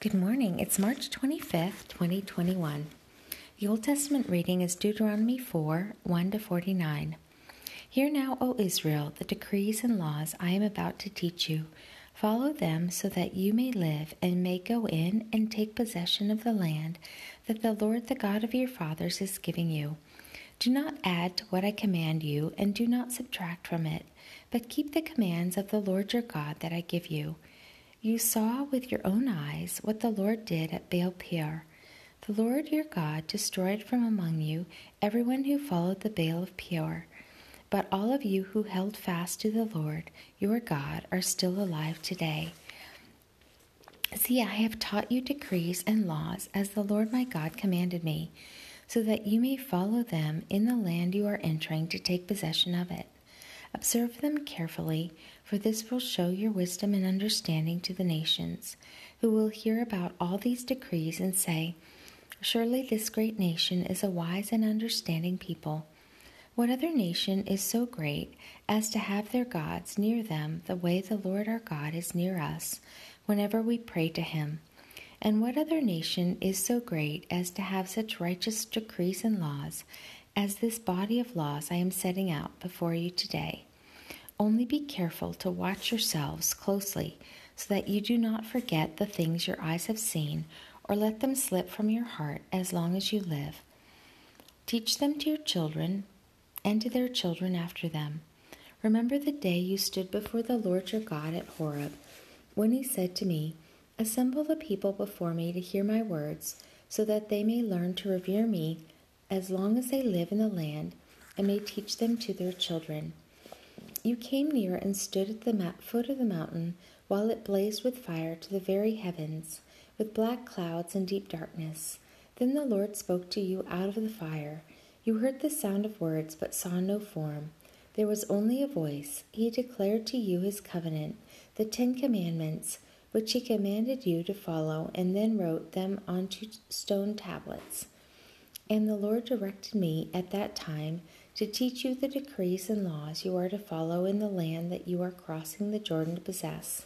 Good morning. It's March 25th, 2021. The Old Testament reading is Deuteronomy 4 1 to 49. Hear now, O Israel, the decrees and laws I am about to teach you. Follow them so that you may live and may go in and take possession of the land that the Lord, the God of your fathers, is giving you. Do not add to what I command you, and do not subtract from it, but keep the commands of the Lord your God that I give you. You saw with your own eyes what the Lord did at Baal Peor. The Lord your God destroyed from among you everyone who followed the Baal of Peor. But all of you who held fast to the Lord your God are still alive today. See, I have taught you decrees and laws as the Lord my God commanded me, so that you may follow them in the land you are entering to take possession of it. Observe them carefully, for this will show your wisdom and understanding to the nations, who will hear about all these decrees and say, Surely this great nation is a wise and understanding people. What other nation is so great as to have their gods near them the way the Lord our God is near us whenever we pray to him? And what other nation is so great as to have such righteous decrees and laws as this body of laws I am setting out before you today. Only be careful to watch yourselves closely so that you do not forget the things your eyes have seen or let them slip from your heart as long as you live. Teach them to your children and to their children after them. Remember the day you stood before the Lord your God at Horeb, when he said to me, Assemble the people before me to hear my words, so that they may learn to revere me as long as they live in the land, and may teach them to their children. You came near and stood at the foot of the mountain while it blazed with fire to the very heavens, with black clouds and deep darkness. Then the Lord spoke to you out of the fire. You heard the sound of words, but saw no form. There was only a voice. He declared to you his covenant, the Ten Commandments, which he commanded you to follow, and then wrote them onto stone tablets. And the Lord directed me at that time to teach you the decrees and laws you are to follow in the land that you are crossing the Jordan to possess.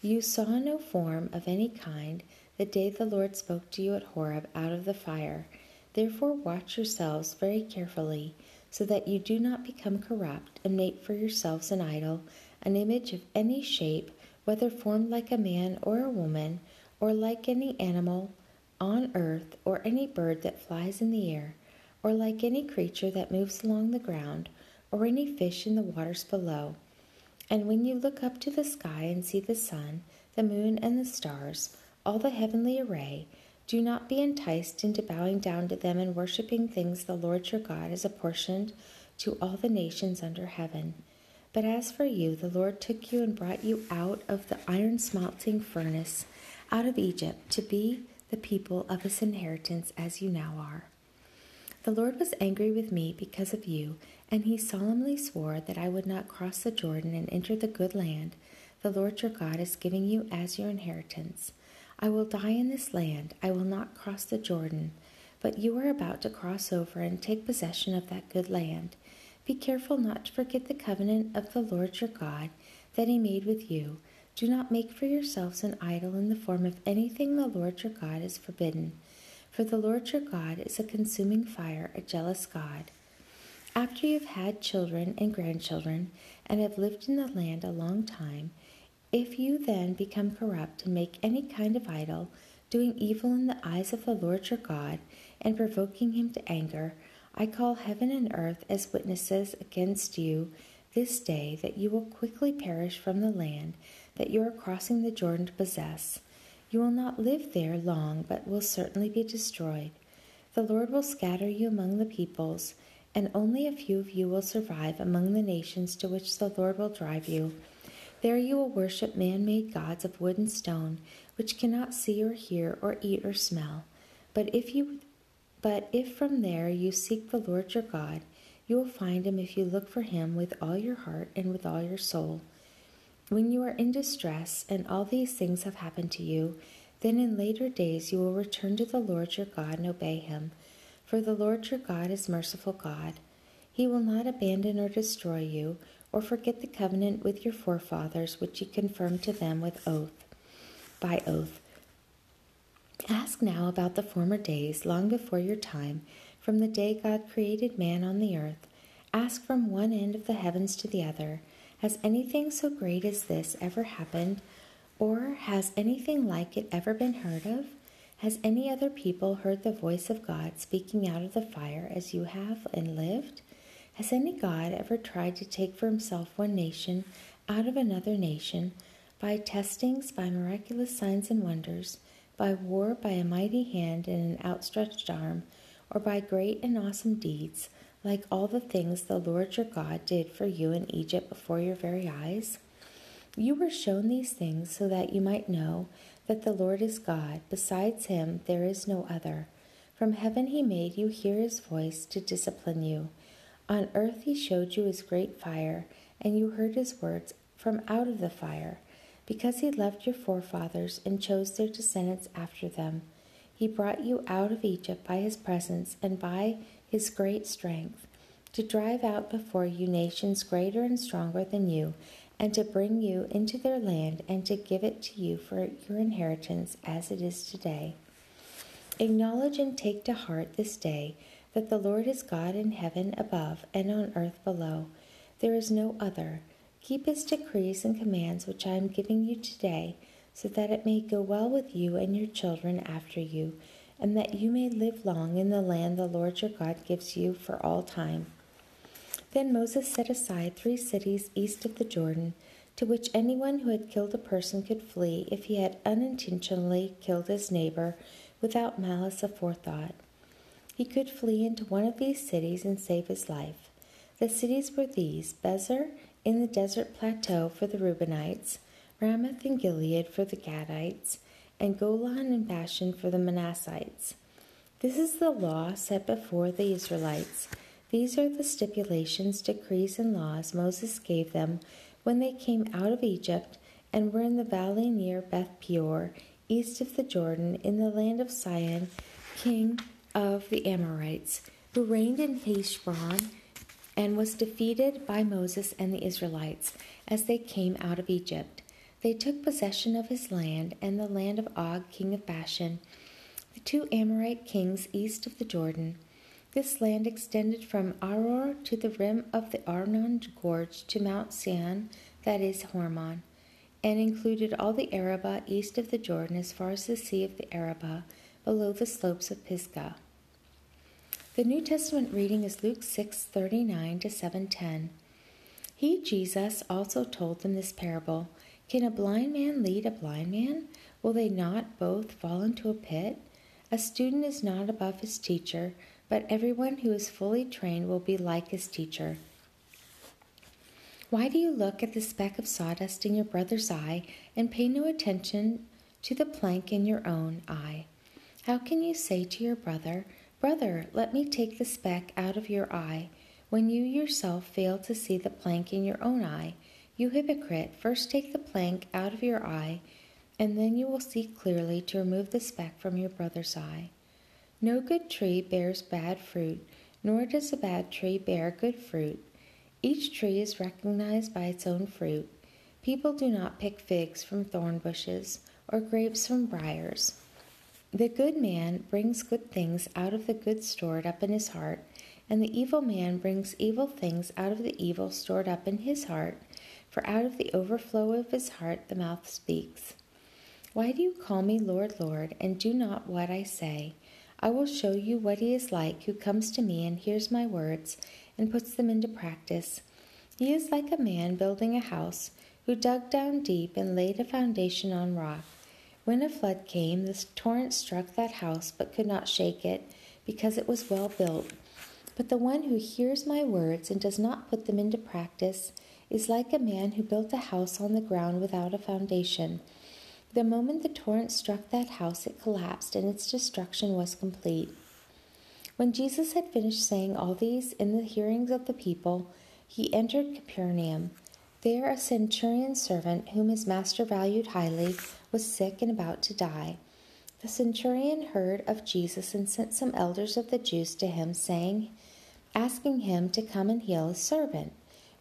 You saw no form of any kind the day the Lord spoke to you at Horeb out of the fire. Therefore, watch yourselves very carefully, so that you do not become corrupt and make for yourselves an idol, an image of any shape, whether formed like a man or a woman, or like any animal on earth, or any bird that flies in the air, or like any creature that moves along the ground, or any fish in the waters below. And when you look up to the sky and see the sun, the moon, and the stars, all the heavenly array, do not be enticed into bowing down to them and worshipping things the Lord your God has apportioned to all the nations under heaven. But as for you, the Lord took you and brought you out of the iron smelting furnace, out of Egypt, to be the people of his inheritance as you now are. The Lord was angry with me because of you, and he solemnly swore that I would not cross the Jordan and enter the good land the Lord your God is giving you as your inheritance. I will die in this land, I will not cross the Jordan, but you are about to cross over and take possession of that good land. Be careful not to forget the covenant of the Lord your God that he made with you do not make for yourselves an idol in the form of anything the Lord your God has forbidden, for the Lord your God is a consuming fire, a jealous God. After you have had children and grandchildren, and have lived in the land a long time, if you then become corrupt and make any kind of idol, doing evil in the eyes of the Lord your God, and provoking him to anger, I call heaven and earth as witnesses against you this day that you will quickly perish from the land that you are crossing the Jordan to possess. You will not live there long, but will certainly be destroyed. The Lord will scatter you among the peoples, and only a few of you will survive among the nations to which the Lord will drive you. There you will worship man made gods of wood and stone, which cannot see or hear or eat or smell. But if you but if from there you seek the Lord your God, you will find him if you look for him with all your heart and with all your soul. When you are in distress and all these things have happened to you, then in later days you will return to the Lord your God and obey him. For the Lord your God is merciful God. He will not abandon or destroy you, or forget the covenant with your forefathers which he confirmed to them with oath, by oath. Ask now about the former days, long before your time, from the day God created man on the earth. Ask from one end of the heavens to the other Has anything so great as this ever happened? Or has anything like it ever been heard of? Has any other people heard the voice of God speaking out of the fire as you have and lived? Has any God ever tried to take for himself one nation out of another nation by testings, by miraculous signs and wonders? by war, by a mighty hand and an outstretched arm, or by great and awesome deeds, like all the things the Lord your God did for you in Egypt before your very eyes? You were shown these things so that you might know that the Lord is God. Besides him, there is no other. From heaven he made you hear his voice to discipline you. On earth he showed you his great fire, and you heard his words from out of the fire. Because he loved your forefathers and chose their descendants after them, he brought you out of Egypt by his presence and by his great strength, to drive out before you nations greater and stronger than you, and to bring you into their land and to give it to you for your inheritance as it is today. Acknowledge and take to heart this day that the Lord is God in heaven above and on earth below. There is no other. Keep his decrees and commands which I am giving you today, so that it may go well with you and your children after you, and that you may live long in the land the Lord your God gives you for all time. Then Moses set aside three cities east of the Jordan, to which anyone who had killed a person could flee if he had unintentionally killed his neighbor without malice aforethought. He could flee into one of these cities and save his life. The cities were these Bezer in the desert plateau for the Reubenites, Ramoth and Gilead for the Gadites, and Golan and Bashan for the Manassites. This is the law set before the Israelites. These are the stipulations, decrees, and laws Moses gave them when they came out of Egypt and were in the valley near Beth Peor, east of the Jordan, in the land of Sihon, king of the Amorites, who reigned in Heshbon and was defeated by Moses and the Israelites as they came out of Egypt. They took possession of his land and the land of Og, king of Bashan, the two Amorite kings east of the Jordan. This land extended from Aroer to the rim of the Arnon Gorge to Mount Siyon, that is Hermon, and included all the Arabah east of the Jordan as far as the Sea of the Arabah, below the slopes of Pisgah. The New Testament reading is Luke 6:39 to 7:10. He Jesus also told them this parable: Can a blind man lead a blind man? Will they not both fall into a pit? A student is not above his teacher, but everyone who is fully trained will be like his teacher. Why do you look at the speck of sawdust in your brother's eye and pay no attention to the plank in your own eye? How can you say to your brother, Brother, let me take the speck out of your eye, when you yourself fail to see the plank in your own eye. You hypocrite, first take the plank out of your eye, and then you will see clearly to remove the speck from your brother's eye. No good tree bears bad fruit, nor does a bad tree bear good fruit. Each tree is recognized by its own fruit. People do not pick figs from thorn bushes or grapes from briars. The good man brings good things out of the good stored up in his heart, and the evil man brings evil things out of the evil stored up in his heart, for out of the overflow of his heart the mouth speaks. Why do you call me Lord, Lord, and do not what I say? I will show you what he is like who comes to me and hears my words and puts them into practice. He is like a man building a house who dug down deep and laid a foundation on rock. When a flood came, the torrent struck that house, but could not shake it, because it was well built. But the one who hears my words and does not put them into practice is like a man who built a house on the ground without a foundation. The moment the torrent struck that house, it collapsed, and its destruction was complete. When Jesus had finished saying all these in the hearings of the people, he entered Capernaum. There, a centurion's servant, whom his master valued highly, was sick and about to die. The centurion heard of Jesus and sent some elders of the Jews to him, saying, asking him to come and heal his servant.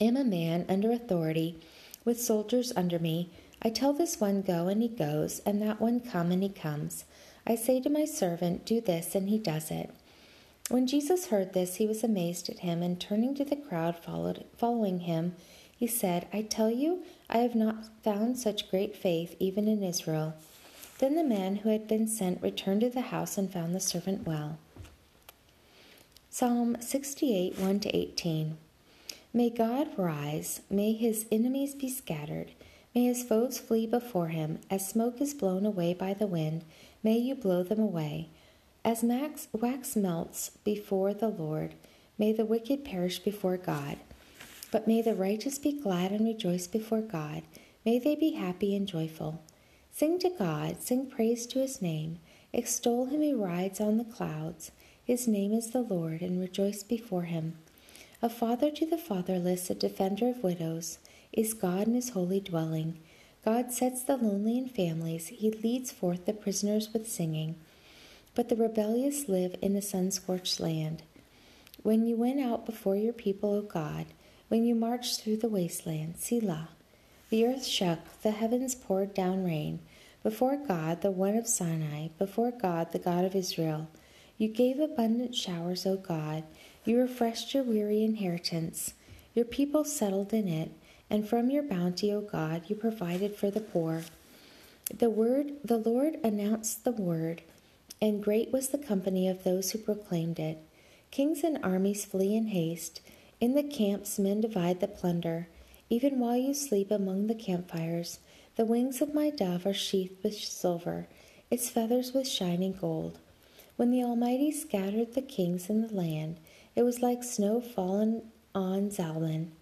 am a man under authority, with soldiers under me. I tell this one, Go, and he goes, and that one, Come, and he comes. I say to my servant, Do this, and he does it. When Jesus heard this, he was amazed at him, and turning to the crowd followed, following him, he said, I tell you, I have not found such great faith even in Israel. Then the man who had been sent returned to the house and found the servant well. Psalm 68 1 18. May God rise, may his enemies be scattered, may his foes flee before him. As smoke is blown away by the wind, may you blow them away. As max, wax melts before the Lord, may the wicked perish before God. But may the righteous be glad and rejoice before God. May they be happy and joyful. Sing to God, sing praise to his name. Extol him who rides on the clouds. His name is the Lord, and rejoice before him. A father to the fatherless, a defender of widows, is God in his holy dwelling. God sets the lonely in families, he leads forth the prisoners with singing but the rebellious live in a sun scorched land. When you went out before your people, O God, when you marched through the wasteland, Selah. The earth shook, the heavens poured down rain. Before God, the one of Sinai, before God, the God of Israel, you gave abundant showers, O God. You refreshed your weary inheritance. Your people settled in it, and from your bounty, O God, you provided for the poor. The word, the Lord announced the word and great was the company of those who proclaimed it. Kings and armies flee in haste. In the camps men divide the plunder. Even while you sleep among the campfires, the wings of my dove are sheathed with silver, its feathers with shining gold. When the Almighty scattered the kings in the land, it was like snow fallen on Zalmon.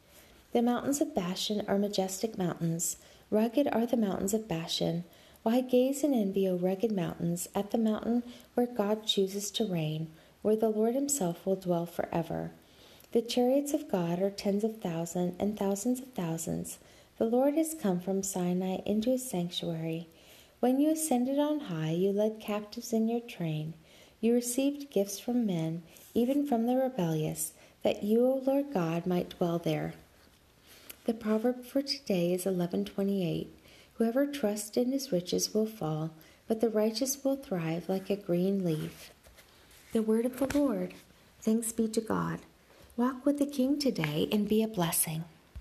The mountains of Bashan are majestic mountains. Rugged are the mountains of Bashan. Why gaze in envy, O rugged mountains, at the mountain where God chooses to reign, where the Lord Himself will dwell forever? The chariots of God are tens of thousands and thousands of thousands. The Lord has come from Sinai into His sanctuary. When you ascended on high, you led captives in your train. You received gifts from men, even from the rebellious, that you, O Lord God, might dwell there. The proverb for today is 1128. Whoever trusts in his riches will fall, but the righteous will thrive like a green leaf. The word of the Lord. Thanks be to God. Walk with the King today and be a blessing.